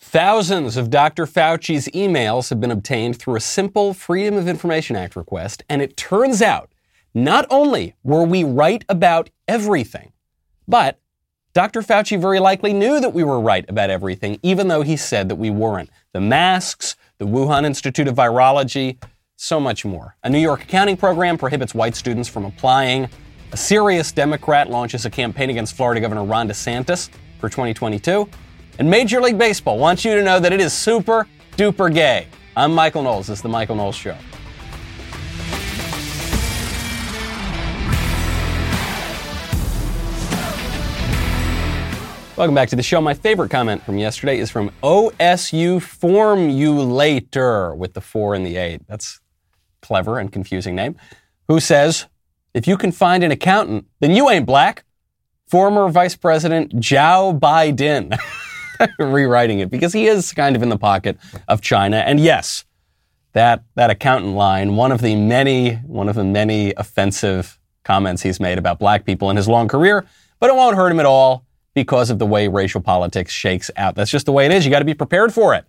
Thousands of Dr. Fauci's emails have been obtained through a simple Freedom of Information Act request, and it turns out not only were we right about everything, but Dr. Fauci very likely knew that we were right about everything, even though he said that we weren't. The masks, the Wuhan Institute of Virology, so much more. A New York accounting program prohibits white students from applying. A serious Democrat launches a campaign against Florida Governor Ron DeSantis for 2022. And Major League Baseball wants you to know that it is super duper gay. I'm Michael Knowles. This is The Michael Knowles Show. Welcome back to the show. My favorite comment from yesterday is from OSU Formulator with the four and the eight. That's clever and confusing name. Who says, if you can find an accountant, then you ain't black. Former Vice President Joe Biden. rewriting it because he is kind of in the pocket of China. And yes, that that accountant line, one of the many, one of the many offensive comments he's made about black people in his long career, but it won't hurt him at all because of the way racial politics shakes out. That's just the way it is. You got to be prepared for it.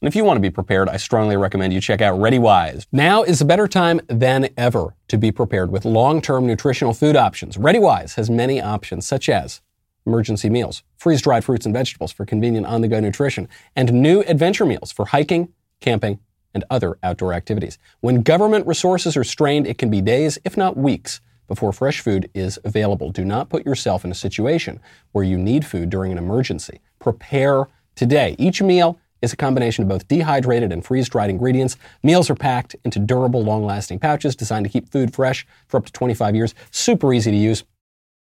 And if you want to be prepared, I strongly recommend you check out ReadyWise. Now is a better time than ever to be prepared with long-term nutritional food options. ReadyWise has many options such as emergency meals, freeze dried fruits and vegetables for convenient on the go nutrition, and new adventure meals for hiking, camping, and other outdoor activities. When government resources are strained, it can be days, if not weeks, before fresh food is available. Do not put yourself in a situation where you need food during an emergency. Prepare today. Each meal is a combination of both dehydrated and freeze dried ingredients. Meals are packed into durable, long lasting pouches designed to keep food fresh for up to 25 years. Super easy to use.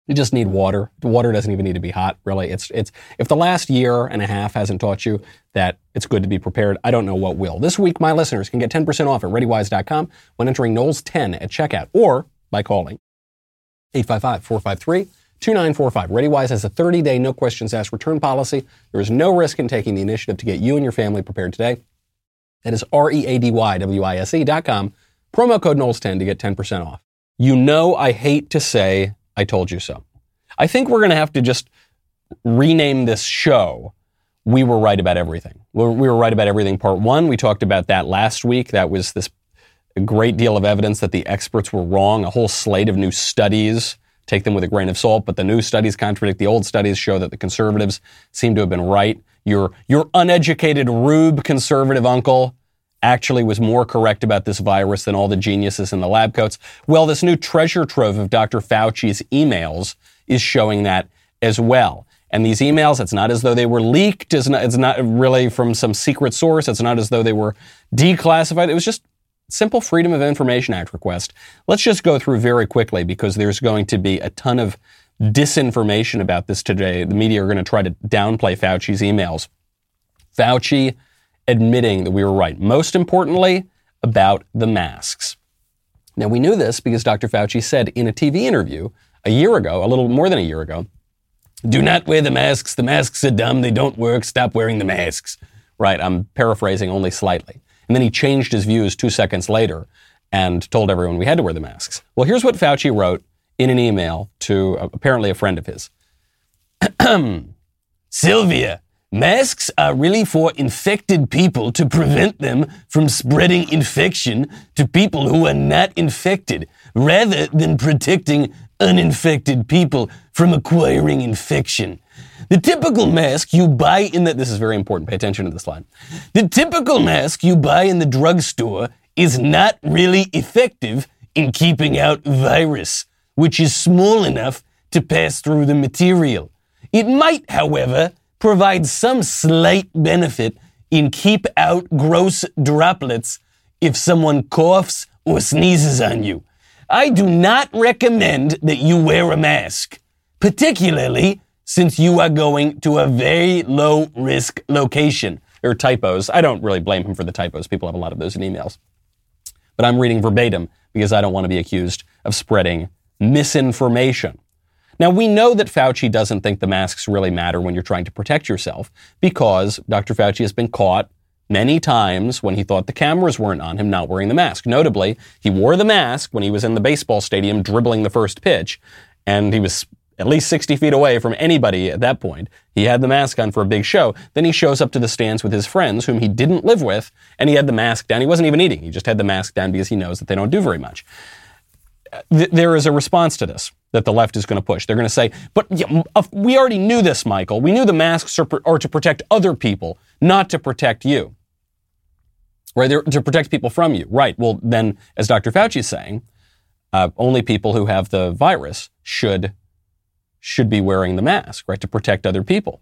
You just need water. The water doesn't even need to be hot, really. It's, it's, if the last year and a half hasn't taught you that it's good to be prepared, I don't know what will. This week, my listeners can get 10% off at ReadyWise.com when entering Knowles10 at checkout or by calling 855-453-2945. ReadyWise has a 30-day no questions asked return policy. There is no risk in taking the initiative to get you and your family prepared today. That is R-E-A-D-Y-W-I-S-E dot com. Promo code Knowles10 to get 10% off. You know I hate to say I told you so. I think we're going to have to just rename this show. We were right about everything. We were right about everything. Part one, we talked about that last week. That was this great deal of evidence that the experts were wrong. A whole slate of new studies. Take them with a grain of salt, but the new studies contradict the old studies, show that the conservatives seem to have been right. Your, your uneducated rube conservative uncle actually was more correct about this virus than all the geniuses in the lab coats. Well, this new treasure trove of Dr. Fauci's emails is showing that as well. And these emails, it's not as though they were leaked. It's not, it's not really from some secret source. It's not as though they were declassified. It was just simple Freedom of Information Act request. Let's just go through very quickly because there's going to be a ton of disinformation about this today. The media are going to try to downplay Fauci's emails. Fauci admitting that we were right. Most importantly, about the masks. Now, we knew this because Dr. Fauci said in a TV interview a year ago, a little more than a year ago, do not wear the masks. The masks are dumb. They don't work. Stop wearing the masks. Right. I'm paraphrasing only slightly. And then he changed his views two seconds later and told everyone we had to wear the masks. Well, here's what Fauci wrote in an email to uh, apparently a friend of his. Sylvia, Masks are really for infected people to prevent them from spreading infection to people who are not infected, rather than protecting uninfected people from acquiring infection. The typical mask you buy in the, this is very important, pay attention to this line. The typical mask you buy in the drugstore is not really effective in keeping out virus, which is small enough to pass through the material. It might, however, provides some slight benefit in keep out gross droplets if someone coughs or sneezes on you. I do not recommend that you wear a mask, particularly since you are going to a very low risk location. are typos. I don't really blame him for the typos. People have a lot of those in emails. But I'm reading verbatim because I don't want to be accused of spreading misinformation. Now, we know that Fauci doesn't think the masks really matter when you're trying to protect yourself because Dr. Fauci has been caught many times when he thought the cameras weren't on him not wearing the mask. Notably, he wore the mask when he was in the baseball stadium dribbling the first pitch, and he was at least 60 feet away from anybody at that point. He had the mask on for a big show. Then he shows up to the stands with his friends, whom he didn't live with, and he had the mask down. He wasn't even eating. He just had the mask down because he knows that they don't do very much. Th- there is a response to this that the left is going to push. They're going to say, but yeah, we already knew this, Michael. We knew the masks are, are to protect other people, not to protect you. Right? They're to protect people from you. Right. Well, then, as Dr. Fauci is saying, uh, only people who have the virus should should be wearing the mask, right, to protect other people.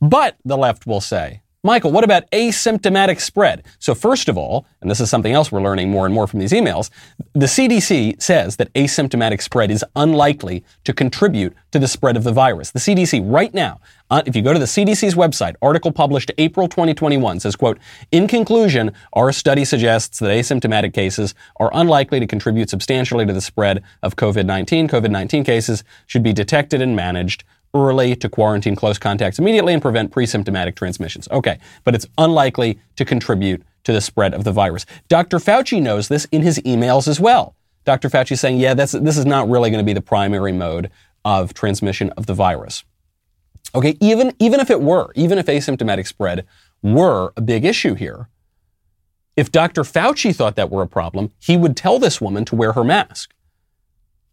But the left will say, Michael, what about asymptomatic spread? So, first of all, and this is something else we're learning more and more from these emails, the CDC says that asymptomatic spread is unlikely to contribute to the spread of the virus. The CDC right now, uh, if you go to the CDC's website, article published April 2021 says, quote, in conclusion, our study suggests that asymptomatic cases are unlikely to contribute substantially to the spread of COVID-19. COVID-19 cases should be detected and managed early to quarantine close contacts immediately and prevent pre-symptomatic transmissions. Okay, but it's unlikely to contribute to the spread of the virus. Dr. Fauci knows this in his emails as well. Dr. Fauci is saying, yeah, this is not really going to be the primary mode of transmission of the virus. Okay, even, even if it were, even if asymptomatic spread were a big issue here, if Dr. Fauci thought that were a problem, he would tell this woman to wear her mask.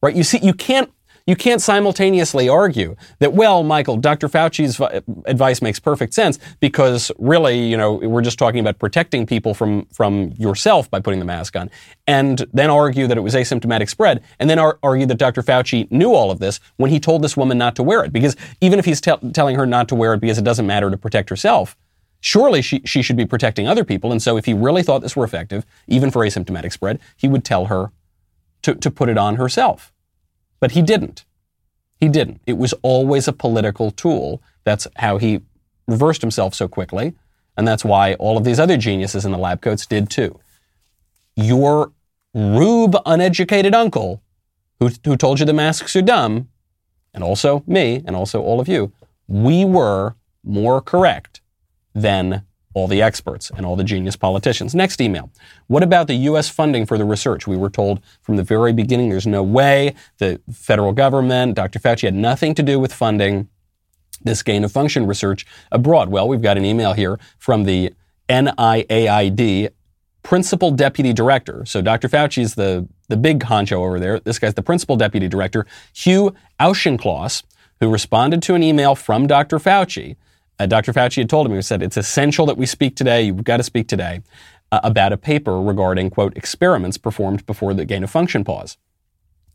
Right? You see, you can't you can't simultaneously argue that, well, Michael, Dr. Fauci's advice makes perfect sense because really, you know, we're just talking about protecting people from, from yourself by putting the mask on, and then argue that it was asymptomatic spread, and then ar- argue that Dr. Fauci knew all of this when he told this woman not to wear it. Because even if he's te- telling her not to wear it because it doesn't matter to protect herself, surely she, she should be protecting other people. And so if he really thought this were effective, even for asymptomatic spread, he would tell her to, to put it on herself. But he didn't. He didn't. It was always a political tool. That's how he reversed himself so quickly. And that's why all of these other geniuses in the lab coats did too. Your rube, uneducated uncle who, who told you the masks are dumb, and also me, and also all of you, we were more correct than all the experts and all the genius politicians. Next email. What about the U.S. funding for the research? We were told from the very beginning there's no way the federal government, Dr. Fauci had nothing to do with funding this gain of function research abroad. Well, we've got an email here from the NIAID principal deputy director. So Dr. Fauci is the, the big honcho over there. This guy's the principal deputy director, Hugh Auchincloss, who responded to an email from Dr. Fauci uh, Dr. Fauci had told him, he said, it's essential that we speak today, you've got to speak today, uh, about a paper regarding, quote, experiments performed before the gain of function pause.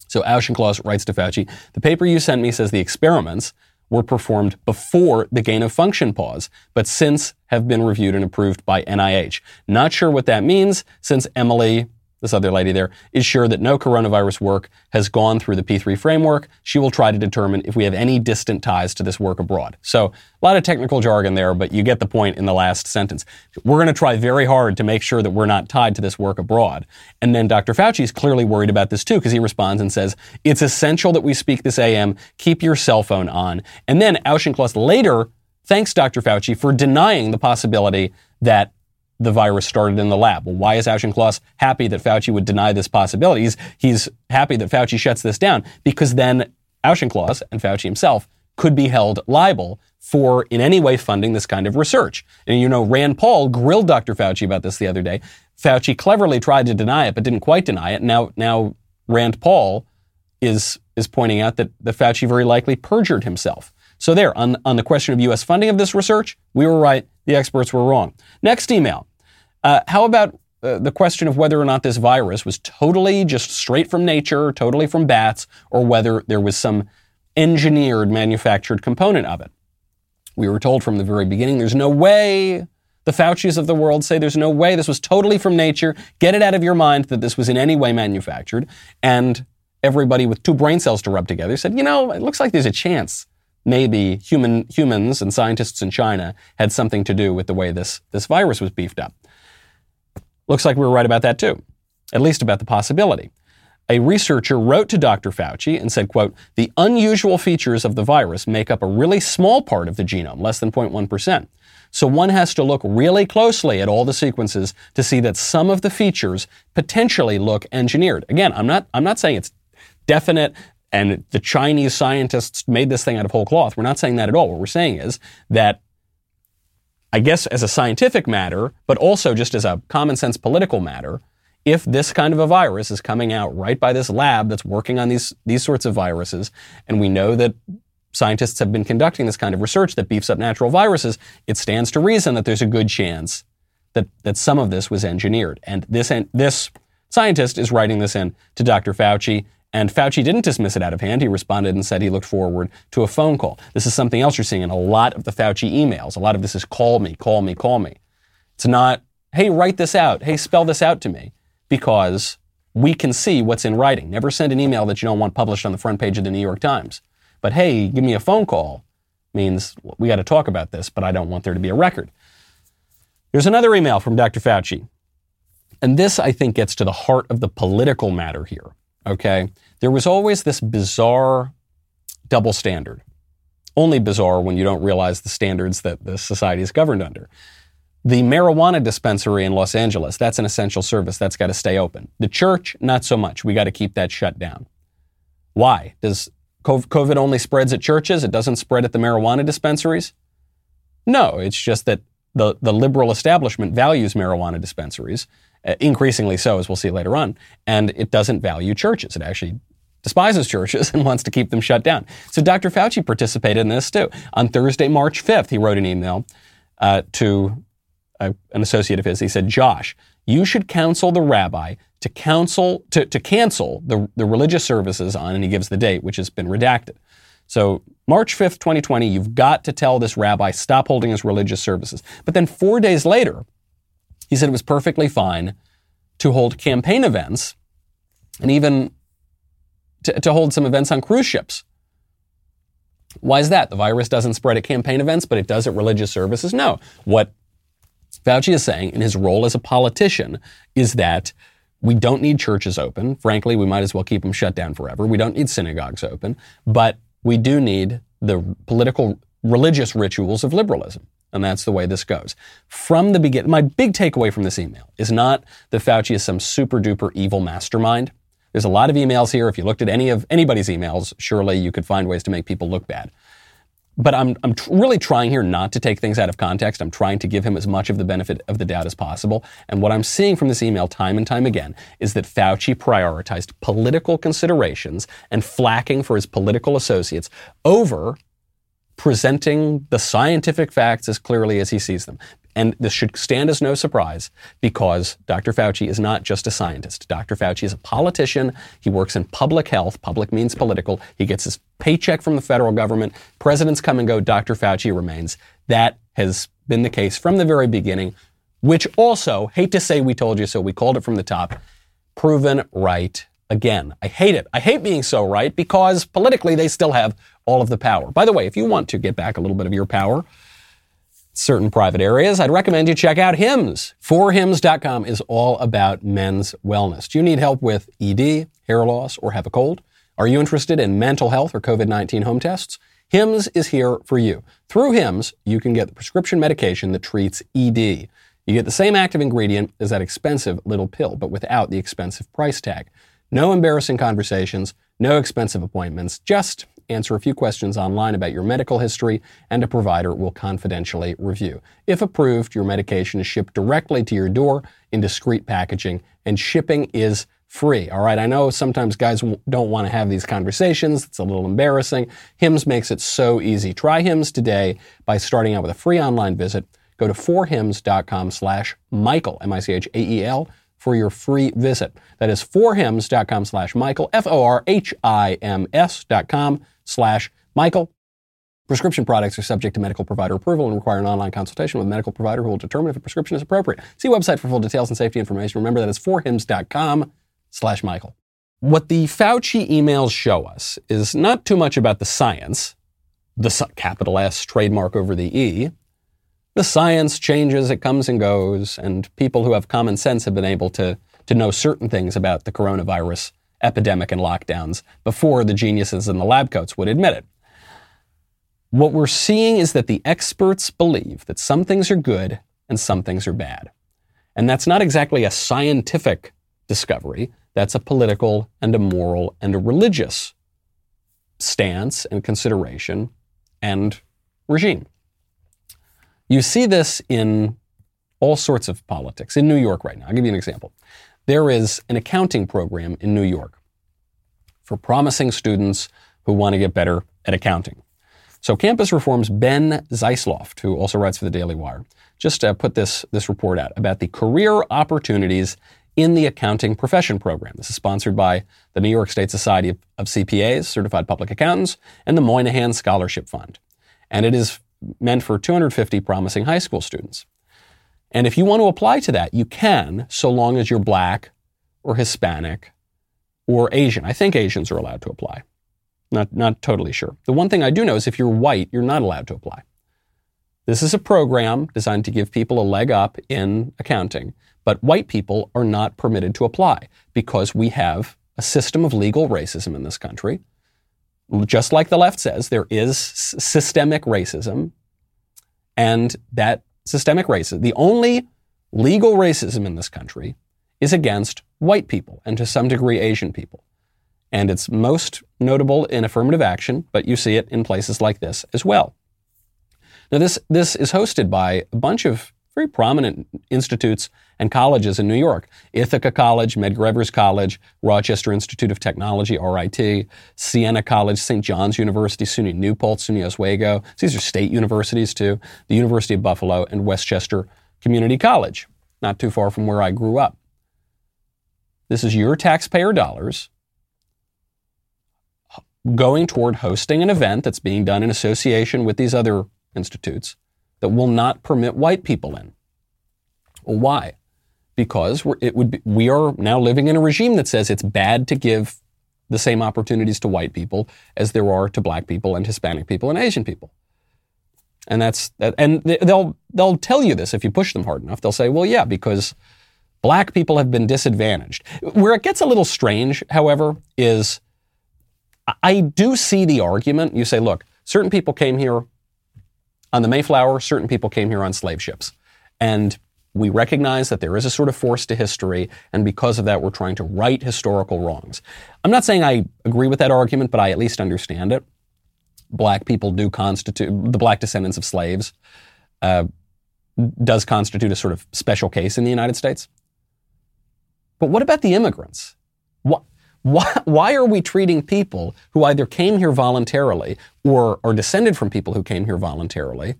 So Auchincloss writes to Fauci, the paper you sent me says the experiments were performed before the gain of function pause, but since have been reviewed and approved by NIH. Not sure what that means since Emily this other lady there, is sure that no coronavirus work has gone through the P3 framework. She will try to determine if we have any distant ties to this work abroad. So, a lot of technical jargon there, but you get the point in the last sentence. We're going to try very hard to make sure that we're not tied to this work abroad. And then Dr. Fauci is clearly worried about this too, because he responds and says, It's essential that we speak this AM. Keep your cell phone on. And then Auchincloss later thanks Dr. Fauci for denying the possibility that the virus started in the lab. Well, why is Auchincloss happy that Fauci would deny this possibility? He's, he's happy that Fauci shuts this down because then Auchincloss and Fauci himself could be held liable for in any way funding this kind of research. And you know, Rand Paul grilled Dr. Fauci about this the other day. Fauci cleverly tried to deny it, but didn't quite deny it. Now, now Rand Paul is, is pointing out that, that Fauci very likely perjured himself. So there, on, on the question of U.S. funding of this research, we were right, the experts were wrong. Next email. Uh, how about uh, the question of whether or not this virus was totally just straight from nature, totally from bats, or whether there was some engineered, manufactured component of it? We were told from the very beginning there's no way. The Fauci's of the world say there's no way this was totally from nature. Get it out of your mind that this was in any way manufactured. And everybody with two brain cells to rub together said, you know, it looks like there's a chance maybe human, humans and scientists in China had something to do with the way this, this virus was beefed up. Looks like we were right about that too, at least about the possibility. A researcher wrote to Dr. Fauci and said, quote, the unusual features of the virus make up a really small part of the genome, less than 0.1%. So one has to look really closely at all the sequences to see that some of the features potentially look engineered. Again, I'm not, I'm not saying it's definite and the Chinese scientists made this thing out of whole cloth. We're not saying that at all. What we're saying is that I guess as a scientific matter, but also just as a common sense political matter, if this kind of a virus is coming out right by this lab that's working on these, these sorts of viruses, and we know that scientists have been conducting this kind of research that beefs up natural viruses, it stands to reason that there's a good chance that, that some of this was engineered. And this, this scientist is writing this in to Dr. Fauci and Fauci didn't dismiss it out of hand. He responded and said he looked forward to a phone call. This is something else you're seeing in a lot of the Fauci emails. A lot of this is call me, call me, call me. It's not, hey, write this out. Hey, spell this out to me. Because we can see what's in writing. Never send an email that you don't want published on the front page of the New York Times. But hey, give me a phone call means we got to talk about this, but I don't want there to be a record. Here's another email from Dr. Fauci. And this, I think, gets to the heart of the political matter here. Okay? There was always this bizarre double standard. Only bizarre when you don't realize the standards that the society is governed under. The marijuana dispensary in Los Angeles, that's an essential service. That's got to stay open. The church, not so much. We got to keep that shut down. Why? Does COVID only spreads at churches? It doesn't spread at the marijuana dispensaries? No, it's just that the, the liberal establishment values marijuana dispensaries uh, increasingly so, as we'll see later on. And it doesn't value churches. It actually despises churches and wants to keep them shut down. So Dr. Fauci participated in this too. On Thursday, March 5th, he wrote an email uh, to uh, an associate of his. He said, Josh, you should counsel the rabbi to counsel to, to cancel the, the religious services on, and he gives the date, which has been redacted. So March 5th, 2020, you've got to tell this rabbi stop holding his religious services. But then four days later, he said it was perfectly fine to hold campaign events and even to, to hold some events on cruise ships. Why is that? The virus doesn't spread at campaign events, but it does at religious services? No. What Fauci is saying in his role as a politician is that we don't need churches open. Frankly, we might as well keep them shut down forever. We don't need synagogues open, but we do need the political religious rituals of liberalism. And that's the way this goes. From the beginning, my big takeaway from this email is not that Fauci is some super duper evil mastermind. There's a lot of emails here. If you looked at any of anybody's emails, surely you could find ways to make people look bad. But I'm, I'm tr- really trying here not to take things out of context. I'm trying to give him as much of the benefit of the doubt as possible. And what I'm seeing from this email time and time again is that Fauci prioritized political considerations and flacking for his political associates over presenting the scientific facts as clearly as he sees them. And this should stand as no surprise because Dr. Fauci is not just a scientist. Dr. Fauci is a politician. He works in public health. Public means political. He gets his paycheck from the federal government. Presidents come and go. Dr. Fauci remains. That has been the case from the very beginning, which also, hate to say we told you so, we called it from the top, proven right again. I hate it. I hate being so right because politically they still have all of the power. By the way, if you want to get back a little bit of your power, certain private areas, I'd recommend you check out Hims. Forhims.com is all about men's wellness. Do you need help with ED, hair loss, or have a cold? Are you interested in mental health or COVID 19 home tests? Hims is here for you. Through Hims, you can get the prescription medication that treats ED. You get the same active ingredient as that expensive little pill, but without the expensive price tag. No embarrassing conversations, no expensive appointments, just answer a few questions online about your medical history, and a provider will confidentially review. If approved, your medication is shipped directly to your door in discreet packaging, and shipping is free. All right, I know sometimes guys don't want to have these conversations. It's a little embarrassing. Hims makes it so easy. Try Hims today by starting out with a free online visit. Go to forhims.com slash Michael, M-I-C-H-A-E-L for your free visit. That is forhims.com slash Michael, F-O-R-H-I-M-S dot com slash Michael. Prescription products are subject to medical provider approval and require an online consultation with a medical provider who will determine if a prescription is appropriate. See website for full details and safety information. Remember that is forhims.com slash Michael. What the Fauci emails show us is not too much about the science, the capital S trademark over the E. The science changes, it comes and goes, and people who have common sense have been able to, to know certain things about the coronavirus epidemic and lockdowns before the geniuses in the lab coats would admit it. What we're seeing is that the experts believe that some things are good and some things are bad. And that's not exactly a scientific discovery, that's a political and a moral and a religious stance and consideration and regime. You see this in all sorts of politics. In New York right now, I'll give you an example. There is an accounting program in New York for promising students who want to get better at accounting. So Campus Reform's Ben Zeisloft, who also writes for the Daily Wire, just uh, put this, this report out about the career opportunities in the accounting profession program. This is sponsored by the New York State Society of, of CPAs, Certified Public Accountants, and the Moynihan Scholarship Fund. And it is meant for 250 promising high school students. And if you want to apply to that, you can, so long as you're black or Hispanic or Asian. I think Asians are allowed to apply. Not, not totally sure. The one thing I do know is if you're white, you're not allowed to apply. This is a program designed to give people a leg up in accounting, but white people are not permitted to apply because we have a system of legal racism in this country. Just like the left says, there is systemic racism, and that systemic racism, the only legal racism in this country is against white people and to some degree Asian people. And it's most notable in affirmative action, but you see it in places like this as well. Now, this, this is hosted by a bunch of very prominent institutes and colleges in New York Ithaca College, Medgar Evers College, Rochester Institute of Technology, RIT, Siena College, St. John's University, SUNY New Paltz, SUNY Oswego. These are state universities too, the University of Buffalo, and Westchester Community College, not too far from where I grew up. This is your taxpayer dollars going toward hosting an event that's being done in association with these other institutes that will not permit white people in. Well, why? Because it would be, we are now living in a regime that says it's bad to give the same opportunities to white people as there are to black people and Hispanic people and Asian people. And that's that, and they'll they'll tell you this if you push them hard enough. They'll say, "Well, yeah, because black people have been disadvantaged." Where it gets a little strange, however, is I do see the argument. You say, "Look, certain people came here on the Mayflower, certain people came here on slave ships. And we recognize that there is a sort of force to history, and because of that, we're trying to right historical wrongs. I'm not saying I agree with that argument, but I at least understand it. Black people do constitute, the black descendants of slaves uh, does constitute a sort of special case in the United States. But what about the immigrants? What, why, why are we treating people who either came here voluntarily or are descended from people who came here voluntarily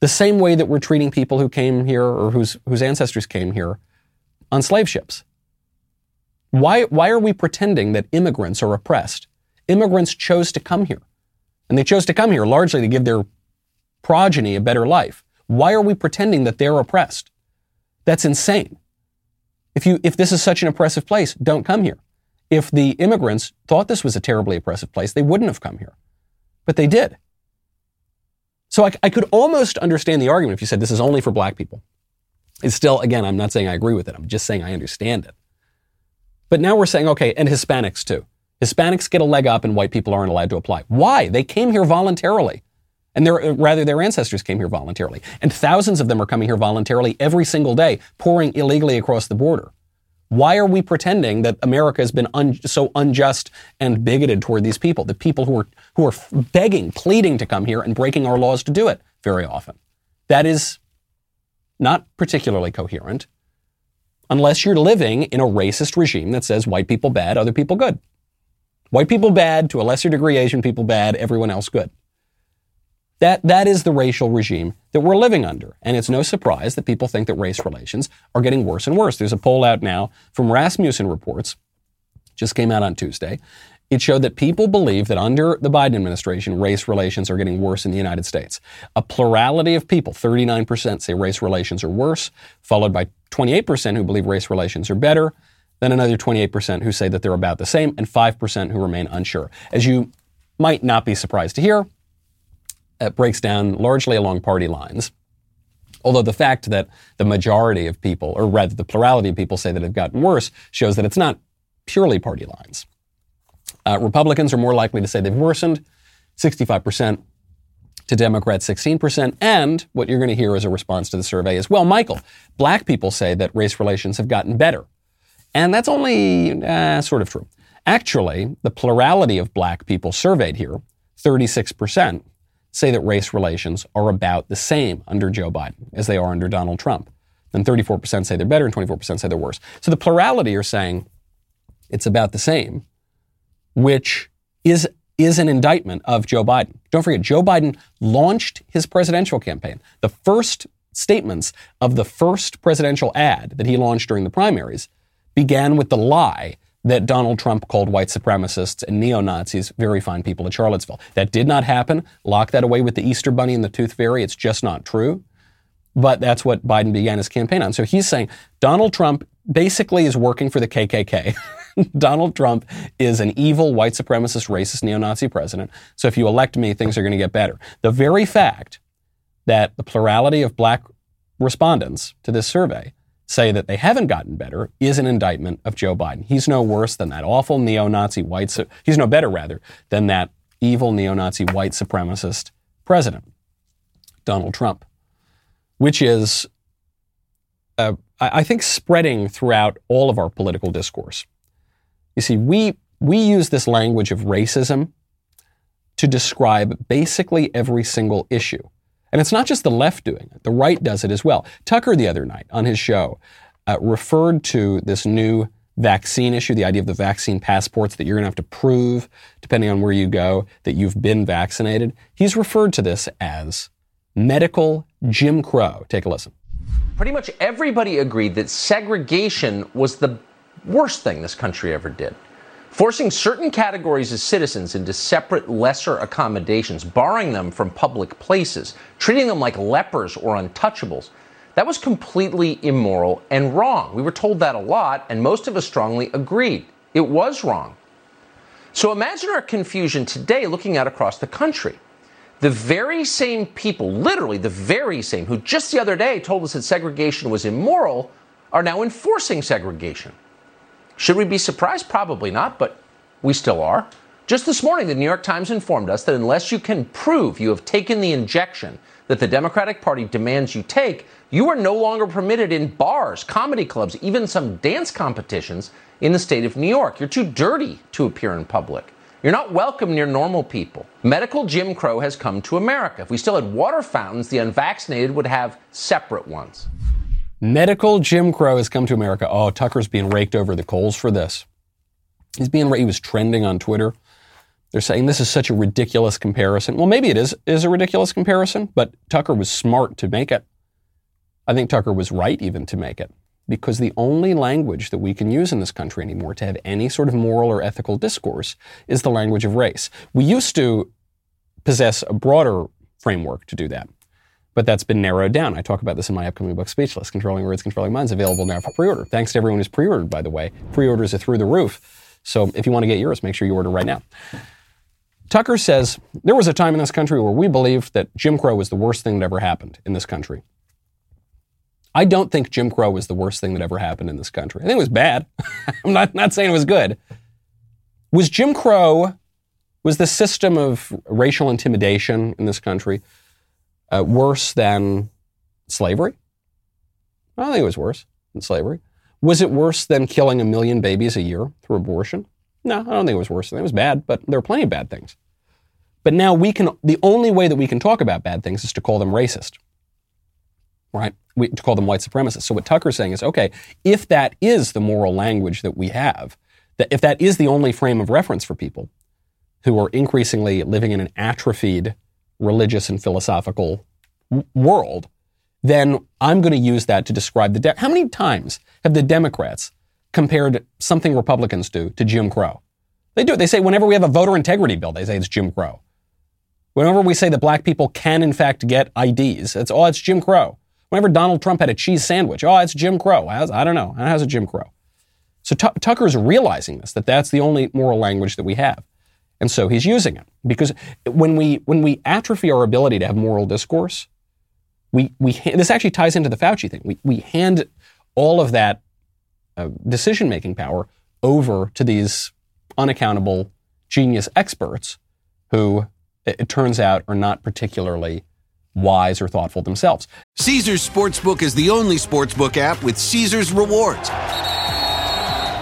the same way that we're treating people who came here or whose, whose ancestors came here on slave ships? Why, why are we pretending that immigrants are oppressed? Immigrants chose to come here. And they chose to come here largely to give their progeny a better life. Why are we pretending that they're oppressed? That's insane. If, you, if this is such an oppressive place, don't come here. If the immigrants thought this was a terribly oppressive place, they wouldn't have come here. But they did. So I, I could almost understand the argument if you said this is only for black people. It's still, again, I'm not saying I agree with it. I'm just saying I understand it. But now we're saying, okay, and Hispanics too. Hispanics get a leg up and white people aren't allowed to apply. Why? They came here voluntarily. And their, rather, their ancestors came here voluntarily. And thousands of them are coming here voluntarily every single day, pouring illegally across the border. Why are we pretending that America has been un- so unjust and bigoted toward these people, the people who are, who are begging, pleading to come here and breaking our laws to do it very often? That is not particularly coherent unless you're living in a racist regime that says white people bad, other people good. White people bad, to a lesser degree, Asian people bad, everyone else good. That, that is the racial regime that we're living under. And it's no surprise that people think that race relations are getting worse and worse. There's a poll out now from Rasmussen Reports, just came out on Tuesday. It showed that people believe that under the Biden administration, race relations are getting worse in the United States. A plurality of people, 39%, say race relations are worse, followed by 28% who believe race relations are better, then another 28% who say that they're about the same, and 5% who remain unsure. As you might not be surprised to hear, It breaks down largely along party lines. Although the fact that the majority of people, or rather the plurality of people say that it's gotten worse, shows that it's not purely party lines. Uh, Republicans are more likely to say they've worsened, 65% to Democrats 16%. And what you're going to hear as a response to the survey is, well, Michael, black people say that race relations have gotten better. And that's only uh, sort of true. Actually, the plurality of black people surveyed here, 36%, say that race relations are about the same under Joe Biden as they are under Donald Trump. And 34% say they're better and 24% say they're worse. So the plurality are saying it's about the same, which is, is an indictment of Joe Biden. Don't forget, Joe Biden launched his presidential campaign. The first statements of the first presidential ad that he launched during the primaries began with the lie that Donald Trump called white supremacists and neo Nazis very fine people at Charlottesville. That did not happen. Lock that away with the Easter Bunny and the Tooth Fairy. It's just not true. But that's what Biden began his campaign on. So he's saying Donald Trump basically is working for the KKK. Donald Trump is an evil, white supremacist, racist, neo Nazi president. So if you elect me, things are going to get better. The very fact that the plurality of black respondents to this survey say that they haven't gotten better is an indictment of Joe Biden. He's no worse than that awful neo-Nazi white, su- he's no better rather than that evil neo-Nazi white supremacist president, Donald Trump, which is, uh, I think, spreading throughout all of our political discourse. You see, we, we use this language of racism to describe basically every single issue. And it's not just the left doing it, the right does it as well. Tucker, the other night on his show, uh, referred to this new vaccine issue, the idea of the vaccine passports that you're going to have to prove, depending on where you go, that you've been vaccinated. He's referred to this as medical Jim Crow. Take a listen. Pretty much everybody agreed that segregation was the worst thing this country ever did. Forcing certain categories of citizens into separate, lesser accommodations, barring them from public places, treating them like lepers or untouchables, that was completely immoral and wrong. We were told that a lot, and most of us strongly agreed. It was wrong. So imagine our confusion today looking out across the country. The very same people, literally the very same, who just the other day told us that segregation was immoral, are now enforcing segregation. Should we be surprised? Probably not, but we still are. Just this morning, the New York Times informed us that unless you can prove you have taken the injection that the Democratic Party demands you take, you are no longer permitted in bars, comedy clubs, even some dance competitions in the state of New York. You're too dirty to appear in public. You're not welcome near normal people. Medical Jim Crow has come to America. If we still had water fountains, the unvaccinated would have separate ones. Medical Jim Crow has come to America. Oh, Tucker's being raked over the coals for this. He's being he was trending on Twitter. They're saying this is such a ridiculous comparison. Well, maybe it is is a ridiculous comparison, but Tucker was smart to make it. I think Tucker was right even to make it because the only language that we can use in this country anymore to have any sort of moral or ethical discourse is the language of race. We used to possess a broader framework to do that but that's been narrowed down. I talk about this in my upcoming book, Speechless Controlling Words, Controlling Minds, available now for pre order. Thanks to everyone who's pre ordered, by the way. Pre orders are through the roof. So if you want to get yours, make sure you order right now. Tucker says there was a time in this country where we believed that Jim Crow was the worst thing that ever happened in this country. I don't think Jim Crow was the worst thing that ever happened in this country. I think it was bad. I'm not, not saying it was good. Was Jim Crow, was the system of racial intimidation in this country, uh, worse than slavery? I don't think it was worse than slavery. Was it worse than killing a million babies a year through abortion? No, I don't think it was worse. than It was bad, but there are plenty of bad things. But now we can, the only way that we can talk about bad things is to call them racist, right? We, to call them white supremacists. So what Tucker's saying is, okay, if that is the moral language that we have, that if that is the only frame of reference for people who are increasingly living in an atrophied religious and philosophical w- world, then I'm going to use that to describe the. De- How many times have the Democrats compared something Republicans do to Jim Crow? They do it. They say whenever we have a voter integrity bill, they say it's Jim Crow. Whenever we say that black people can in fact get IDs, it's oh, it's Jim Crow. Whenever Donald Trump had a cheese sandwich, oh, it's Jim Crow. How's, I don't know. How's it Jim Crow? So T- Tucker's realizing this, that that's the only moral language that we have. And so he's using it because when we when we atrophy our ability to have moral discourse, we we this actually ties into the Fauci thing. We we hand all of that uh, decision making power over to these unaccountable genius experts who it, it turns out are not particularly wise or thoughtful themselves. Caesars Sportsbook is the only sportsbook app with Caesars rewards.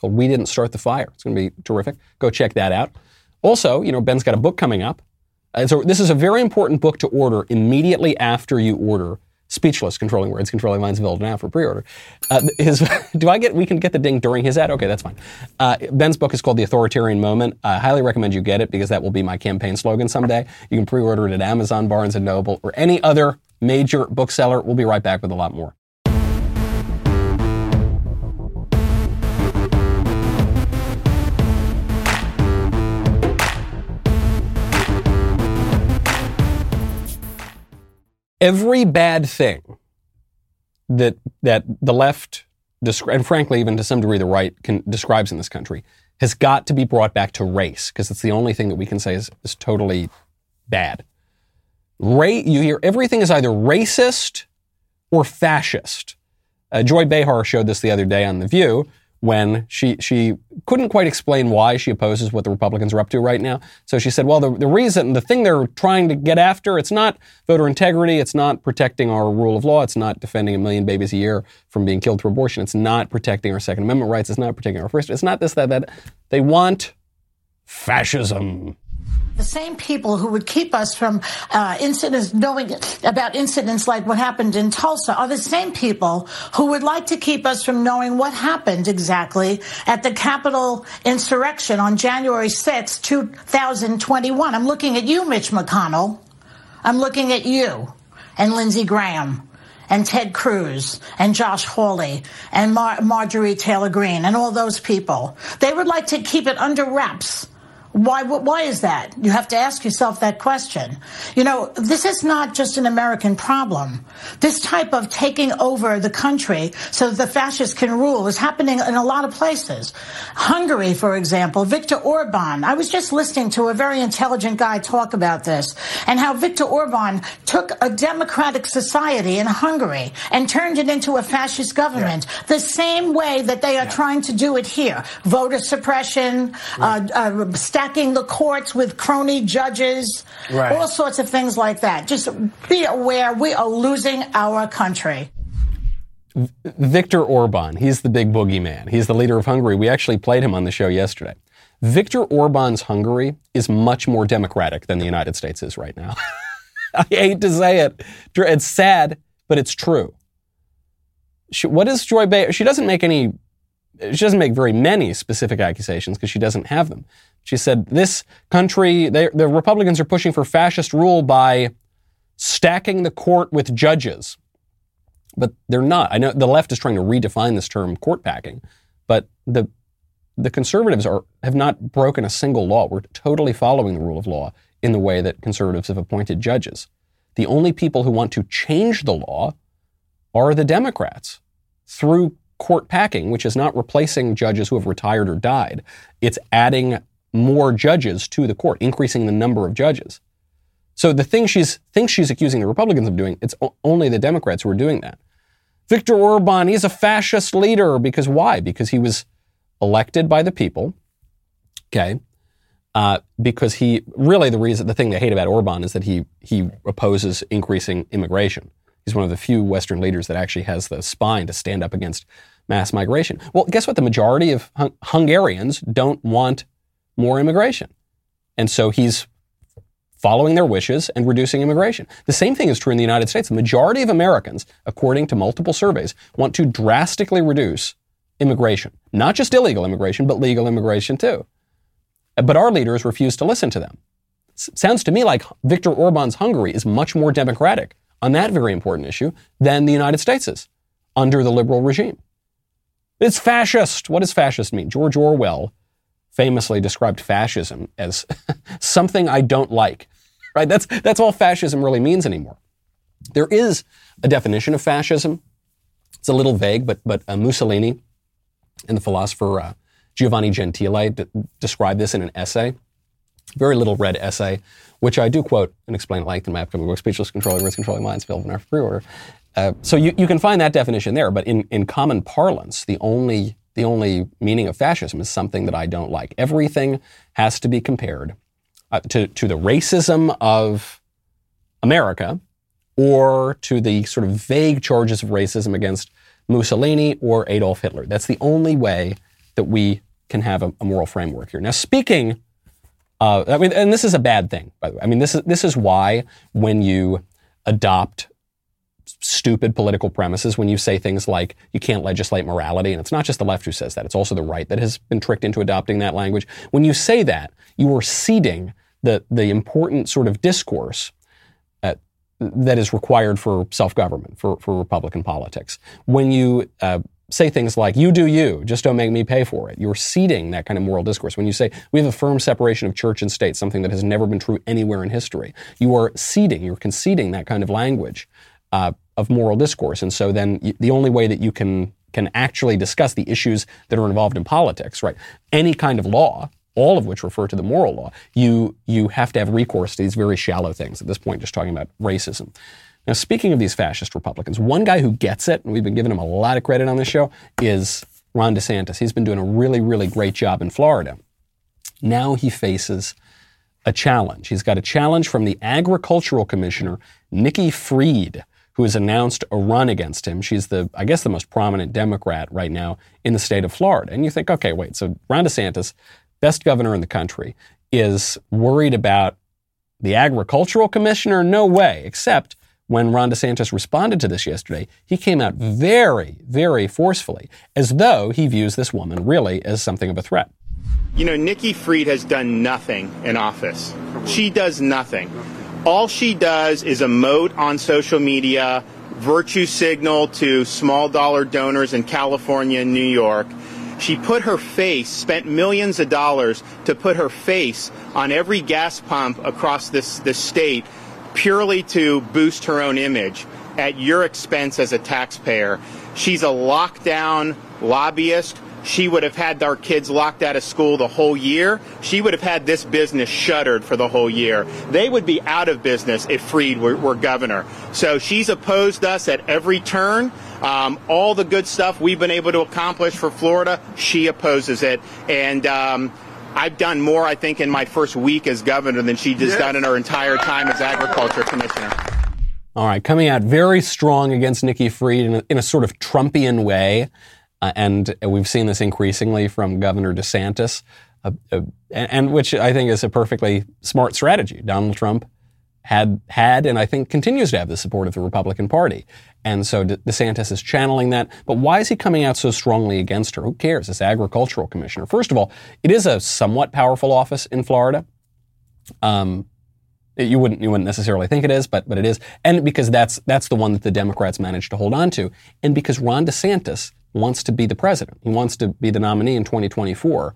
called We Didn't Start the Fire. It's going to be terrific. Go check that out. Also, you know, Ben's got a book coming up. Uh, so this is a very important book to order immediately after you order Speechless, Controlling Words, Controlling Minds Available now for pre-order. Uh, do I get, we can get the ding during his ad? Okay, that's fine. Uh, Ben's book is called The Authoritarian Moment. I highly recommend you get it because that will be my campaign slogan someday. You can pre-order it at Amazon, Barnes & Noble, or any other major bookseller. We'll be right back with a lot more. Every bad thing that that the left and frankly even to some degree the right can, describes in this country has got to be brought back to race because it's the only thing that we can say is, is totally bad. You hear everything is either racist or fascist. Uh, Joy Behar showed this the other day on The View when she she couldn't quite explain why she opposes what the Republicans are up to right now. So she said, well, the, the reason, the thing they're trying to get after, it's not voter integrity, it's not protecting our rule of law, it's not defending a million babies a year from being killed through abortion, it's not protecting our Second Amendment rights, it's not protecting our first, it's not this, that, that. They want fascism the same people who would keep us from uh, incidents, knowing about incidents like what happened in Tulsa, are the same people who would like to keep us from knowing what happened exactly at the Capitol insurrection on January 6, 2021. I'm looking at you, Mitch McConnell. I'm looking at you and Lindsey Graham and Ted Cruz and Josh Hawley and Mar- Marjorie Taylor Greene and all those people. They would like to keep it under wraps why, why is that? You have to ask yourself that question. You know, this is not just an American problem. This type of taking over the country so the fascists can rule is happening in a lot of places. Hungary, for example, Viktor Orban. I was just listening to a very intelligent guy talk about this and how Viktor Orban took a democratic society in Hungary and turned it into a fascist government yeah. the same way that they are yeah. trying to do it here. Voter suppression, right. uh, uh, stacking the courts with crony judges, right. all sorts of things like that. Just be aware we are losing our country. Viktor Orban, he's the big boogeyman. He's the leader of Hungary. We actually played him on the show yesterday. Viktor Orban's Hungary is much more democratic than the United States is right now. I hate to say it. It's sad, but it's true. She, what is Joy Bay? She doesn't make any, she doesn't make very many specific accusations because she doesn't have them. She said, This country, they, the Republicans are pushing for fascist rule by stacking the court with judges. But they're not. I know the left is trying to redefine this term court packing, but the the conservatives are have not broken a single law. We're totally following the rule of law in the way that conservatives have appointed judges. The only people who want to change the law are the Democrats through court packing, which is not replacing judges who have retired or died. It's adding more judges to the court, increasing the number of judges. So the thing she's thinks she's accusing the Republicans of doing, it's only the Democrats who are doing that. Viktor Orban, he's a fascist leader because why? Because he was elected by the people. Okay. Uh, because he really the reason the thing they hate about Orban is that he he opposes increasing immigration. He's one of the few Western leaders that actually has the spine to stand up against mass migration. Well, guess what? The majority of hung- Hungarians don't want more immigration. And so he's following their wishes and reducing immigration. The same thing is true in the United States. The majority of Americans, according to multiple surveys, want to drastically reduce immigration. Not just illegal immigration, but legal immigration too. Uh, but our leaders refuse to listen to them. sounds to me like Viktor Orban's Hungary is much more democratic on that very important issue than the United States is under the liberal regime. It's fascist. What does fascist mean? George Orwell famously described fascism as something I don't like. Right? That's that's all fascism really means anymore. There is a definition of fascism. It's a little vague, but but uh, Mussolini and the philosopher uh, Giovanni Gentile d- described this in an essay, very little read essay, which I do quote and explain at length in my upcoming book, Speechless Controlling Words, Controlling Minds, available in our pre-order. Uh, so you, you can find that definition there, but in, in common parlance, the only the only meaning of fascism is something that I don't like. Everything has to be compared uh, to, to the racism of America or to the sort of vague charges of racism against Mussolini or Adolf Hitler. That's the only way that we can have a, a moral framework here. Now, speaking, uh, I mean, and this is a bad thing, by the way. I mean, this is this is why when you adopt stupid political premises when you say things like you can't legislate morality. And it's not just the left who says that, it's also the right that has been tricked into adopting that language. When you say that, you are ceding the, the important sort of discourse uh, that is required for self government, for, for Republican politics. When you uh, say things like, you do you, just don't make me pay for it. You're ceding that kind of moral discourse. When you say, we have a firm separation of church and state, something that has never been true anywhere in history, you are ceding, you're conceding that kind of language uh, of moral discourse. And so then the only way that you can can actually discuss the issues that are involved in politics, right? Any kind of law, all of which refer to the moral law, you you have to have recourse to these very shallow things. At this point, just talking about racism. Now, speaking of these fascist Republicans, one guy who gets it, and we've been giving him a lot of credit on this show, is Ron DeSantis. He's been doing a really, really great job in Florida. Now he faces a challenge. He's got a challenge from the agricultural commissioner, Nikki Fried, who has announced a run against him. She's the, I guess, the most prominent Democrat right now in the state of Florida. And you think, okay, wait, so Ron DeSantis, best governor in the country, is worried about the agricultural commissioner? No way, except when Ron DeSantis responded to this yesterday, he came out very, very forcefully, as though he views this woman really as something of a threat. You know, Nikki Fried has done nothing in office. She does nothing. All she does is emote on social media, virtue signal to small dollar donors in California and New York. She put her face, spent millions of dollars to put her face on every gas pump across this, this state purely to boost her own image at your expense as a taxpayer. She's a lockdown lobbyist. She would have had our kids locked out of school the whole year. She would have had this business shuttered for the whole year. They would be out of business if Fried were, were governor. So she's opposed us at every turn. Um, all the good stuff we've been able to accomplish for Florida, she opposes it. And um, I've done more, I think, in my first week as governor than she has done in her entire time as agriculture commissioner. All right, coming out very strong against Nikki Fried in a, in a sort of Trumpian way. Uh, and we've seen this increasingly from Governor DeSantis, uh, uh, and, and, which I think is a perfectly smart strategy. Donald Trump had had and I think continues to have the support of the Republican Party, and so De- DeSantis is channeling that. But why is he coming out so strongly against her? Who cares? This agricultural commissioner. First of all, it is a somewhat powerful office in Florida. Um, you wouldn't you wouldn't necessarily think it is, but but it is, and because that's that's the one that the Democrats managed to hold on to, and because Ron DeSantis wants to be the president. He wants to be the nominee in 2024.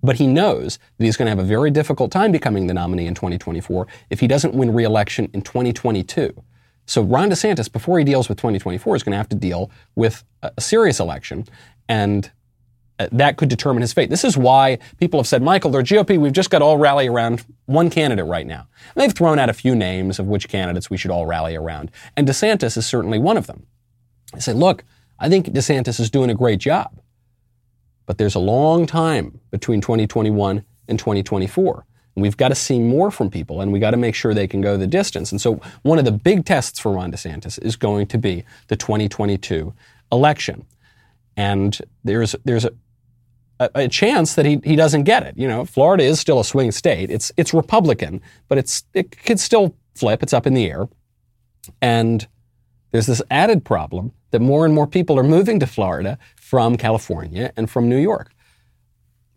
But he knows that he's going to have a very difficult time becoming the nominee in 2024 if he doesn't win re-election in 2022. So Ron DeSantis, before he deals with 2024, is going to have to deal with a serious election, and Uh, that could determine his fate. This is why people have said, Michael, they're GOP, we've just got to all rally around one candidate right now. And they've thrown out a few names of which candidates we should all rally around. And DeSantis is certainly one of them. They say, look, I think DeSantis is doing a great job. But there's a long time between 2021 and 2024. And we've got to see more from people and we've got to make sure they can go the distance. And so one of the big tests for Ron DeSantis is going to be the 2022 election. And there's, there's a, a, chance that he, he doesn't get it. You know, Florida is still a swing state. It's, it's Republican, but it's, it could still flip. It's up in the air. And there's this added problem that more and more people are moving to Florida from California and from New York.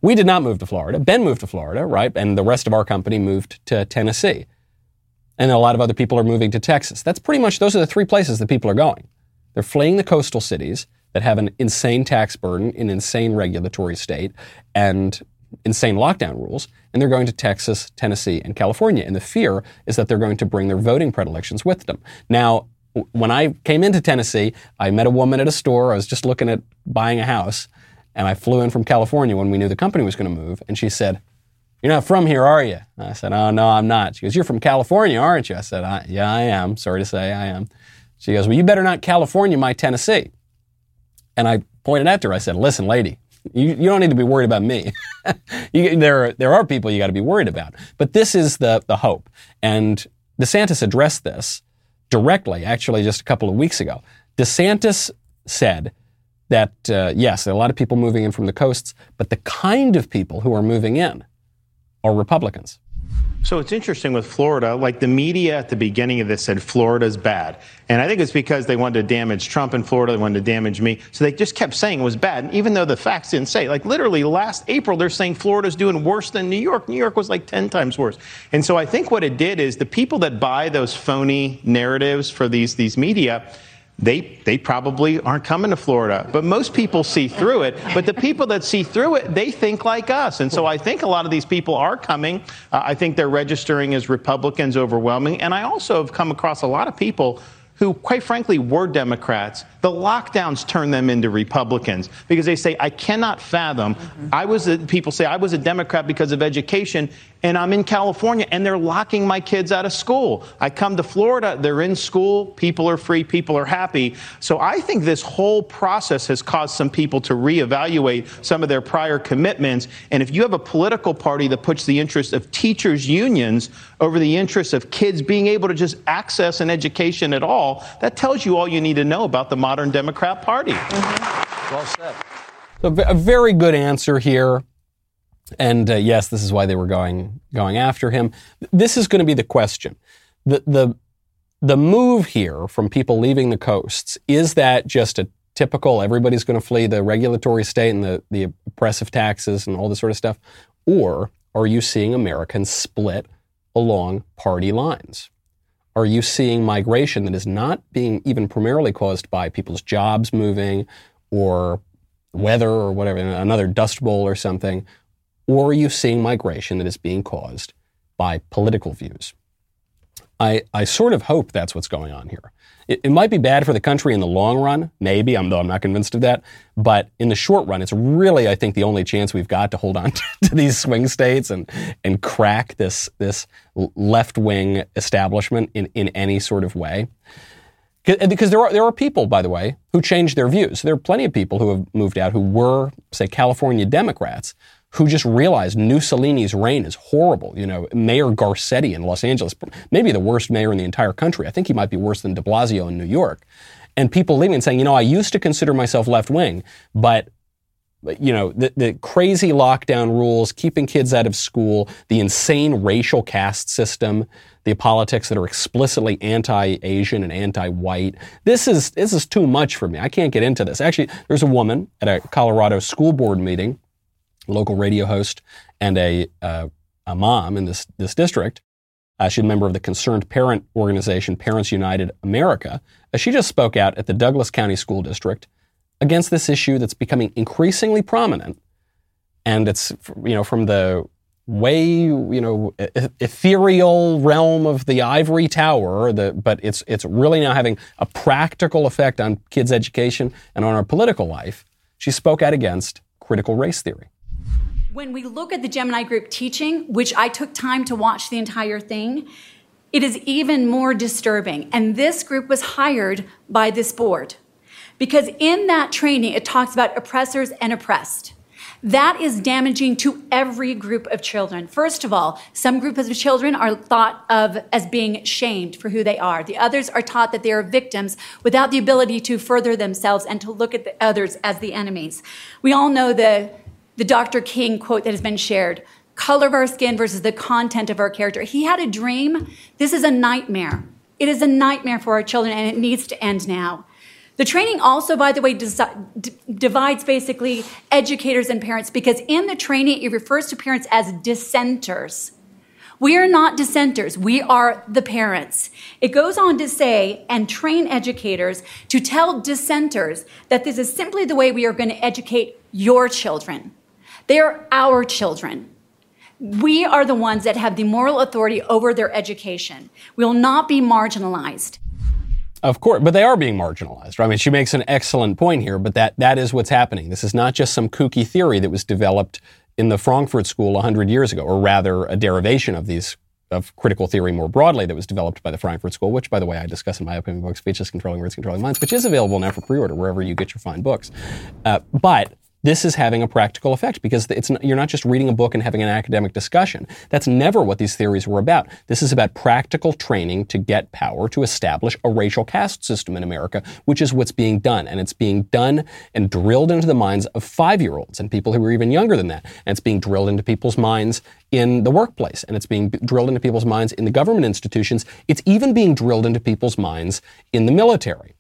We did not move to Florida. Ben moved to Florida, right? And the rest of our company moved to Tennessee. And a lot of other people are moving to Texas. That's pretty much, those are the three places that people are going. They're fleeing the coastal cities that have an insane tax burden, an insane regulatory state, and insane lockdown rules, and they're going to Texas, Tennessee, and California. And the fear is that they're going to bring their voting predilections with them. Now, when I came into Tennessee, I met a woman at a store. I was just looking at buying a house, and I flew in from California when we knew the company was going to move. And she said, You're not from here, are you? I said, Oh, no, I'm not. She goes, You're from California, aren't you? I said, I, Yeah, I am. Sorry to say, I am. She goes, Well, you better not California my Tennessee. And I pointed at her, I said, Listen, lady, you, you don't need to be worried about me. you, there, there are people you got to be worried about. But this is the, the hope. And DeSantis addressed this directly, actually, just a couple of weeks ago. DeSantis said that, uh, yes, there are a lot of people moving in from the coasts, but the kind of people who are moving in are Republicans. So it's interesting with Florida, like the media at the beginning of this said Florida's bad. And I think it's because they wanted to damage Trump in Florida, they wanted to damage me. So they just kept saying it was bad, and even though the facts didn't say. Like literally last April, they're saying Florida's doing worse than New York. New York was like 10 times worse. And so I think what it did is the people that buy those phony narratives for these, these media, they, they probably aren't coming to Florida. But most people see through it. But the people that see through it, they think like us. And so I think a lot of these people are coming. Uh, I think they're registering as Republicans overwhelming. And I also have come across a lot of people who, quite frankly, were Democrats. The lockdowns turn them into Republicans because they say, I cannot fathom. Mm-hmm. I was a, people say I was a Democrat because of education, and I'm in California, and they're locking my kids out of school. I come to Florida, they're in school, people are free, people are happy. So I think this whole process has caused some people to reevaluate some of their prior commitments. And if you have a political party that puts the interest of teachers' unions over the interest of kids being able to just access an education at all, that tells you all you need to know about the modern Democrat Party. Mm-hmm. Well said. So a very good answer here. And uh, yes, this is why they were going going after him. This is going to be the question. The the the move here from people leaving the coasts is that just a typical everybody's going to flee the regulatory state and the the oppressive taxes and all this sort of stuff, or are you seeing Americans split along party lines? Are you seeing migration that is not being even primarily caused by people's jobs moving or weather or whatever, another dust bowl or something? Or are you seeing migration that is being caused by political views? I, I sort of hope that's what's going on here. It, it, might be bad for the country in the long run, maybe, I'm, though I'm not convinced of that. But in the short run, it's really, I think, the only chance we've got to hold on to, to these swing states and, and crack this, this left wing establishment in, in any sort of way. Because there are, there are people, by the way, who change their views. There are plenty of people who have moved out who were, say, California Democrats who just realized Mussolini's reign is horrible. You know, Mayor Garcetti in Los Angeles, maybe the worst mayor in the entire country. I think he might be worse than de Blasio in New York. And people leaving and saying, you know, I used to consider myself left wing, but you know, the, the crazy lockdown rules, keeping kids out of school, the insane racial caste system, the politics that are explicitly anti-Asian and anti-white. This is, this is too much for me. I can't get into this. Actually, there's a woman at a Colorado school board meeting local radio host and a, uh, a mom in this, this district. Uh, she's a member of the concerned parent organization, Parents United America. Uh, she just spoke out at the Douglas County School District against this issue that's becoming increasingly prominent. And it's, you know, from the way, you know, ethereal realm of the ivory tower, the, but it's, it's really now having a practical effect on kids' education and on our political life. She spoke out against critical race theory. When we look at the Gemini Group teaching, which I took time to watch the entire thing, it is even more disturbing. And this group was hired by this board. Because in that training, it talks about oppressors and oppressed. That is damaging to every group of children. First of all, some groups of children are thought of as being shamed for who they are. The others are taught that they are victims without the ability to further themselves and to look at the others as the enemies. We all know the the Dr. King quote that has been shared color of our skin versus the content of our character. He had a dream. This is a nightmare. It is a nightmare for our children, and it needs to end now. The training also, by the way, divides basically educators and parents because in the training it refers to parents as dissenters. We are not dissenters, we are the parents. It goes on to say and train educators to tell dissenters that this is simply the way we are going to educate your children. They are our children. We are the ones that have the moral authority over their education. We will not be marginalized. Of course, but they are being marginalized. Right? I mean, she makes an excellent point here, but that, that is what's happening. This is not just some kooky theory that was developed in the Frankfurt School 100 years ago, or rather a derivation of these of critical theory more broadly that was developed by the Frankfurt School, which, by the way, I discuss in my upcoming book, Speechless Controlling Words, Controlling Minds, which is available now for pre-order wherever you get your fine books. Uh, but this is having a practical effect because you're not just reading a book and having an academic discussion. That's never what these theories were about. This is about practical training to get power to establish a racial caste system in America, which is what's being done. And it's being done and drilled into the minds of five year olds and people who are even younger than that. And it's being drilled into people's minds in the workplace and it's being drilled into people's minds in the government institutions. It's even being drilled into people's minds in the military.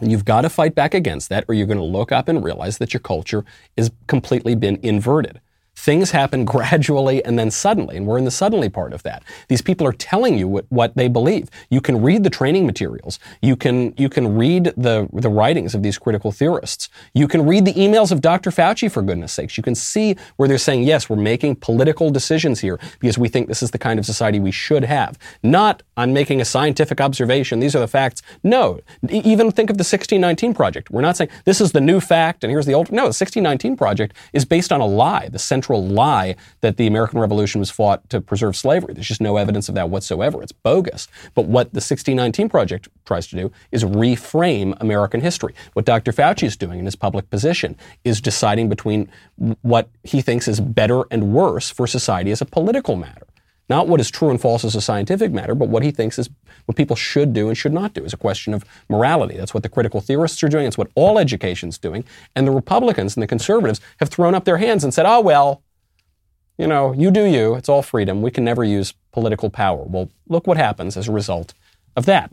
And you've got to fight back against that, or you're going to look up and realize that your culture has completely been inverted. Things happen gradually and then suddenly, and we're in the suddenly part of that. These people are telling you what, what, they believe. You can read the training materials. You can, you can read the, the writings of these critical theorists. You can read the emails of Dr. Fauci, for goodness sakes. You can see where they're saying, yes, we're making political decisions here because we think this is the kind of society we should have. Not, I'm making a scientific observation. These are the facts. No. Even think of the 1619 Project. We're not saying this is the new fact and here's the old. No, the 1619 Project is based on a lie. The central lie that the American Revolution was fought to preserve slavery. There's just no evidence of that whatsoever. It's bogus. But what the 1619 Project tries to do is reframe American history. What Dr. Fauci is doing in his public position is deciding between what he thinks is better and worse for society as a political matter. Not what is true and false as a scientific matter, but what he thinks is what people should do and should not do is a question of morality. That's what the critical theorists are doing. It's what all education's doing. And the Republicans and the conservatives have thrown up their hands and said, oh, well, you know, you do you. It's all freedom. We can never use political power. Well, look what happens as a result of that.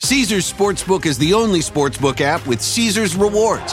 Caesars Sportsbook is the only sportsbook app with Caesars rewards.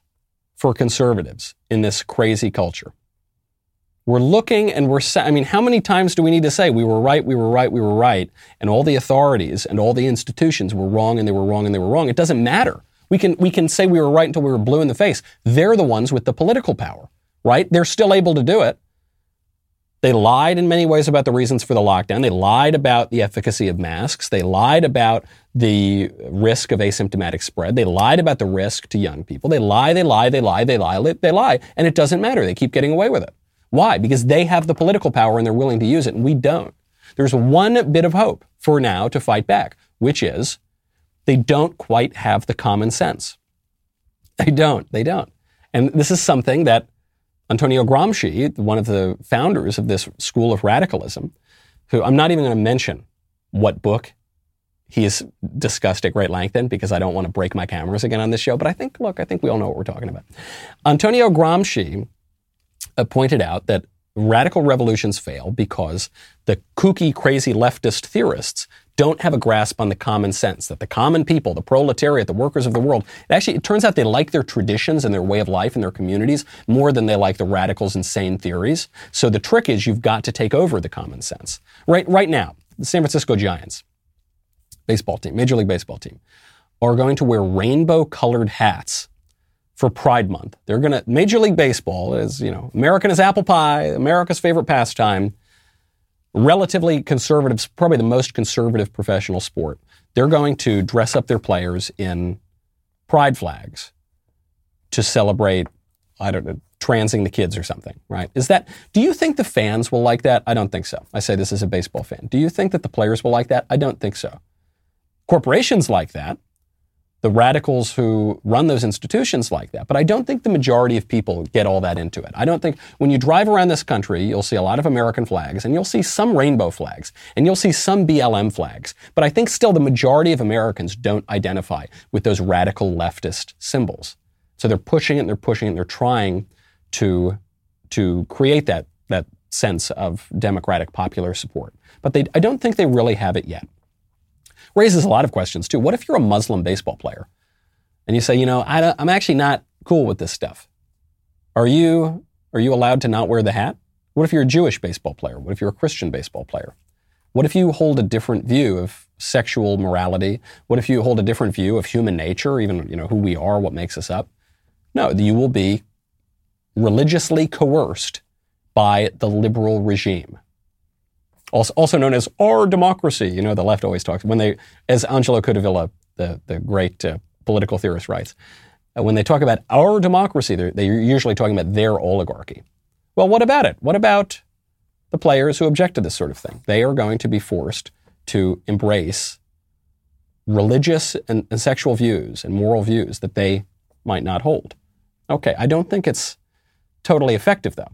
for conservatives in this crazy culture. We're looking and we're, I mean, how many times do we need to say we were right, we were right, we were right, and all the authorities and all the institutions were wrong and they were wrong and they were wrong? It doesn't matter. We can, we can say we were right until we were blue in the face. They're the ones with the political power, right? They're still able to do it. They lied in many ways about the reasons for the lockdown. They lied about the efficacy of masks. They lied about the risk of asymptomatic spread. They lied about the risk to young people. They lie, they lie, they lie, they lie, they lie, and it doesn't matter. They keep getting away with it. Why? Because they have the political power and they're willing to use it, and we don't. There's one bit of hope for now to fight back, which is they don't quite have the common sense. They don't. They don't. And this is something that Antonio Gramsci, one of the founders of this school of radicalism, who I'm not even going to mention what book he has discussed at great length in because I don't want to break my cameras again on this show. But I think, look, I think we all know what we're talking about. Antonio Gramsci uh, pointed out that radical revolutions fail because the kooky, crazy leftist theorists don't have a grasp on the common sense that the common people, the proletariat, the workers of the world, it actually, it turns out they like their traditions and their way of life and their communities more than they like the radicals' insane theories. So the trick is you've got to take over the common sense. Right, right now, the San Francisco Giants, baseball team, Major League Baseball team, are going to wear rainbow colored hats for Pride Month. They're going to, Major League Baseball is, you know, American is apple pie, America's favorite pastime relatively conservative, probably the most conservative professional sport. They're going to dress up their players in pride flags to celebrate, I don't know, transing the kids or something, right? Is that, do you think the fans will like that? I don't think so. I say this as a baseball fan. Do you think that the players will like that? I don't think so. Corporations like that. The radicals who run those institutions like that. But I don't think the majority of people get all that into it. I don't think when you drive around this country, you'll see a lot of American flags and you'll see some rainbow flags and you'll see some BLM flags. But I think still the majority of Americans don't identify with those radical leftist symbols. So they're pushing it and they're pushing it and they're trying to, to create that, that sense of democratic popular support. But they, I don't think they really have it yet raises a lot of questions too. What if you're a Muslim baseball player and you say, you know, I, am actually not cool with this stuff? Are you are you allowed to not wear the hat? What if you're a Jewish baseball player? What if you're a Christian baseball player? What if you hold a different view of sexual morality? What if you hold a different view of human nature, even you know who we are, what makes us up? No, you will be religiously coerced by the liberal regime also known as our democracy. You know, the left always talks when they, as Angelo Codevilla, the the great uh, political theorist, writes, uh, when they talk about our democracy, they're, they're usually talking about their oligarchy. Well, what about it? What about the players who object to this sort of thing? They are going to be forced to embrace religious and, and sexual views and moral views that they might not hold. Okay, I don't think it's totally effective though.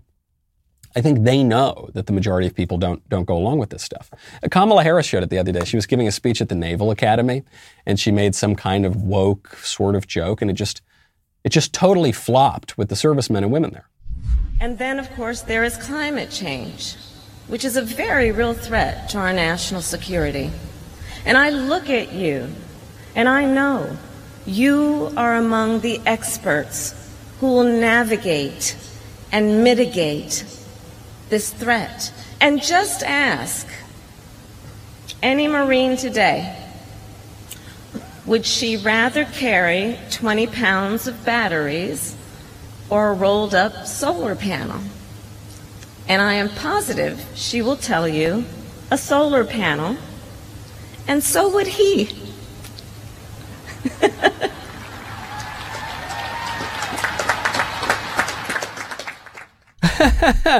I think they know that the majority of people don't don't go along with this stuff. Uh, Kamala Harris showed it the other day. She was giving a speech at the Naval Academy, and she made some kind of woke sort of joke, and it just it just totally flopped with the servicemen and women there. And then, of course, there is climate change, which is a very real threat to our national security. And I look at you, and I know you are among the experts who will navigate and mitigate this threat. And just ask any Marine today would she rather carry 20 pounds of batteries or a rolled up solar panel? And I am positive she will tell you a solar panel, and so would he.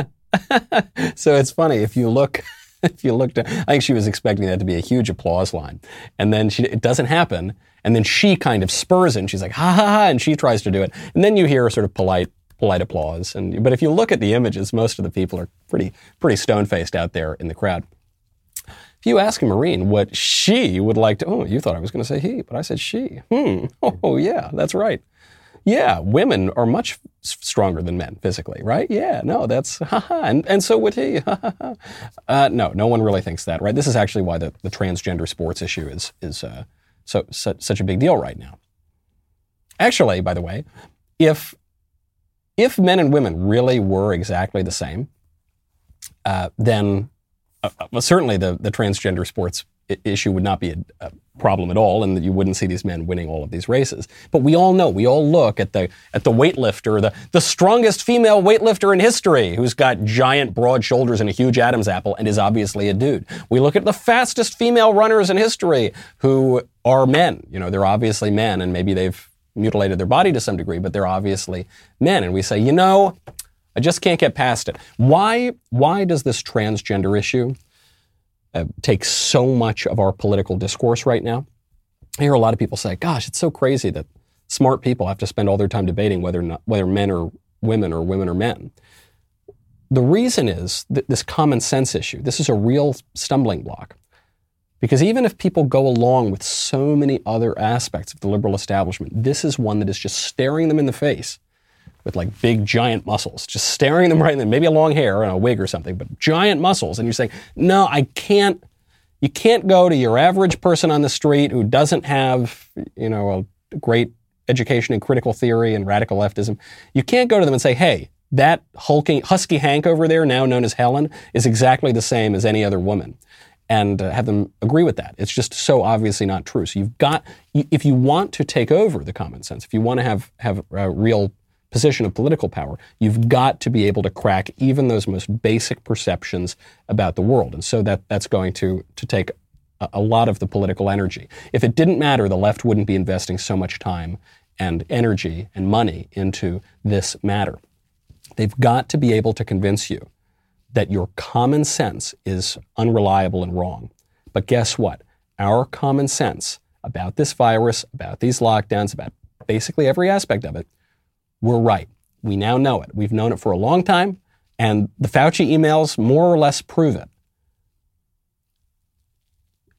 so it's funny if you look if you looked I think she was expecting that to be a huge applause line. And then she, it doesn't happen. And then she kind of spurs it and she's like, ha ha ha, and she tries to do it. And then you hear a sort of polite, polite applause. And, but if you look at the images, most of the people are pretty, pretty stone faced out there in the crowd. If you ask a Marine what she would like to, oh, you thought I was going to say he, but I said she. Hmm. Oh, yeah, that's right. Yeah, women are much stronger than men physically, right? Yeah, no, that's haha, and and so would he. uh, no, no one really thinks that, right? This is actually why the, the transgender sports issue is is uh, so, so such a big deal right now. Actually, by the way, if if men and women really were exactly the same, uh, then uh, uh certainly the the transgender sports issue would not be a, a, problem at all, and that you wouldn't see these men winning all of these races. But we all know, we all look at the at the weightlifter, the the strongest female weightlifter in history, who's got giant broad shoulders and a huge Adam's apple, and is obviously a dude. We look at the fastest female runners in history, who are men. You know, they're obviously men, and maybe they've mutilated their body to some degree, but they're obviously men. And we say, you know, I just can't get past it. Why why does this transgender issue? Uh, takes so much of our political discourse right now. I hear a lot of people say, "Gosh, it's so crazy that smart people have to spend all their time debating whether not, whether men are women or women are men." The reason is this common sense issue. This is a real stumbling block. Because even if people go along with so many other aspects of the liberal establishment, this is one that is just staring them in the face with like big giant muscles, just staring them right in the maybe a long hair and a wig or something, but giant muscles. And you're saying, no, I can't, you can't go to your average person on the street who doesn't have, you know, a great education in critical theory and radical leftism. You can't go to them and say, hey, that hulking, husky Hank over there, now known as Helen, is exactly the same as any other woman. And uh, have them agree with that. It's just so obviously not true. So you've got, if you want to take over the common sense, if you want to have have uh, real position of political power, you've got to be able to crack even those most basic perceptions about the world. And so that, that's going to, to take a, a lot of the political energy. If it didn't matter, the left wouldn't be investing so much time and energy and money into this matter. They've got to be able to convince you that your common sense is unreliable and wrong. But guess what? Our common sense about this virus, about these lockdowns, about basically every aspect of it, were right. We now know it. We've known it for a long time, and the Fauci emails more or less prove it.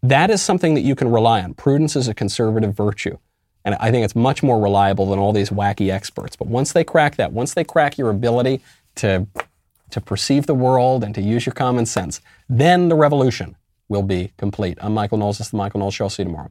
That is something that you can rely on. Prudence is a conservative virtue. And I think it's much more reliable than all these wacky experts. But once they crack that, once they crack your ability to, to perceive the world and to use your common sense, then the revolution will be complete. I'm Michael Knowles. This is the Michael Knowles Show. I'll see you tomorrow.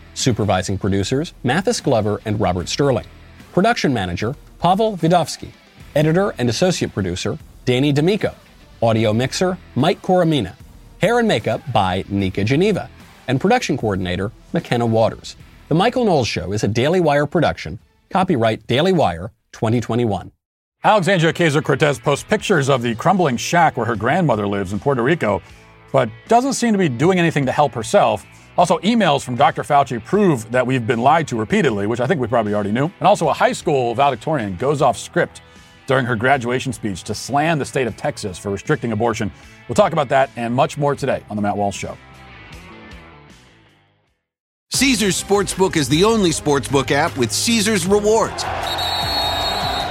Supervising producers, Mathis Glover and Robert Sterling. Production manager, Pavel Vidovsky. Editor and associate producer, Danny D'Amico. Audio mixer, Mike Coromina. Hair and makeup by Nika Geneva. And production coordinator, McKenna Waters. The Michael Knowles Show is a Daily Wire production. Copyright Daily Wire 2021. Alexandria Ocasio Cortez posts pictures of the crumbling shack where her grandmother lives in Puerto Rico, but doesn't seem to be doing anything to help herself. Also, emails from Dr. Fauci prove that we've been lied to repeatedly, which I think we probably already knew. And also, a high school valedictorian goes off script during her graduation speech to slam the state of Texas for restricting abortion. We'll talk about that and much more today on The Matt Walsh Show. Caesars Sportsbook is the only sportsbook app with Caesars rewards.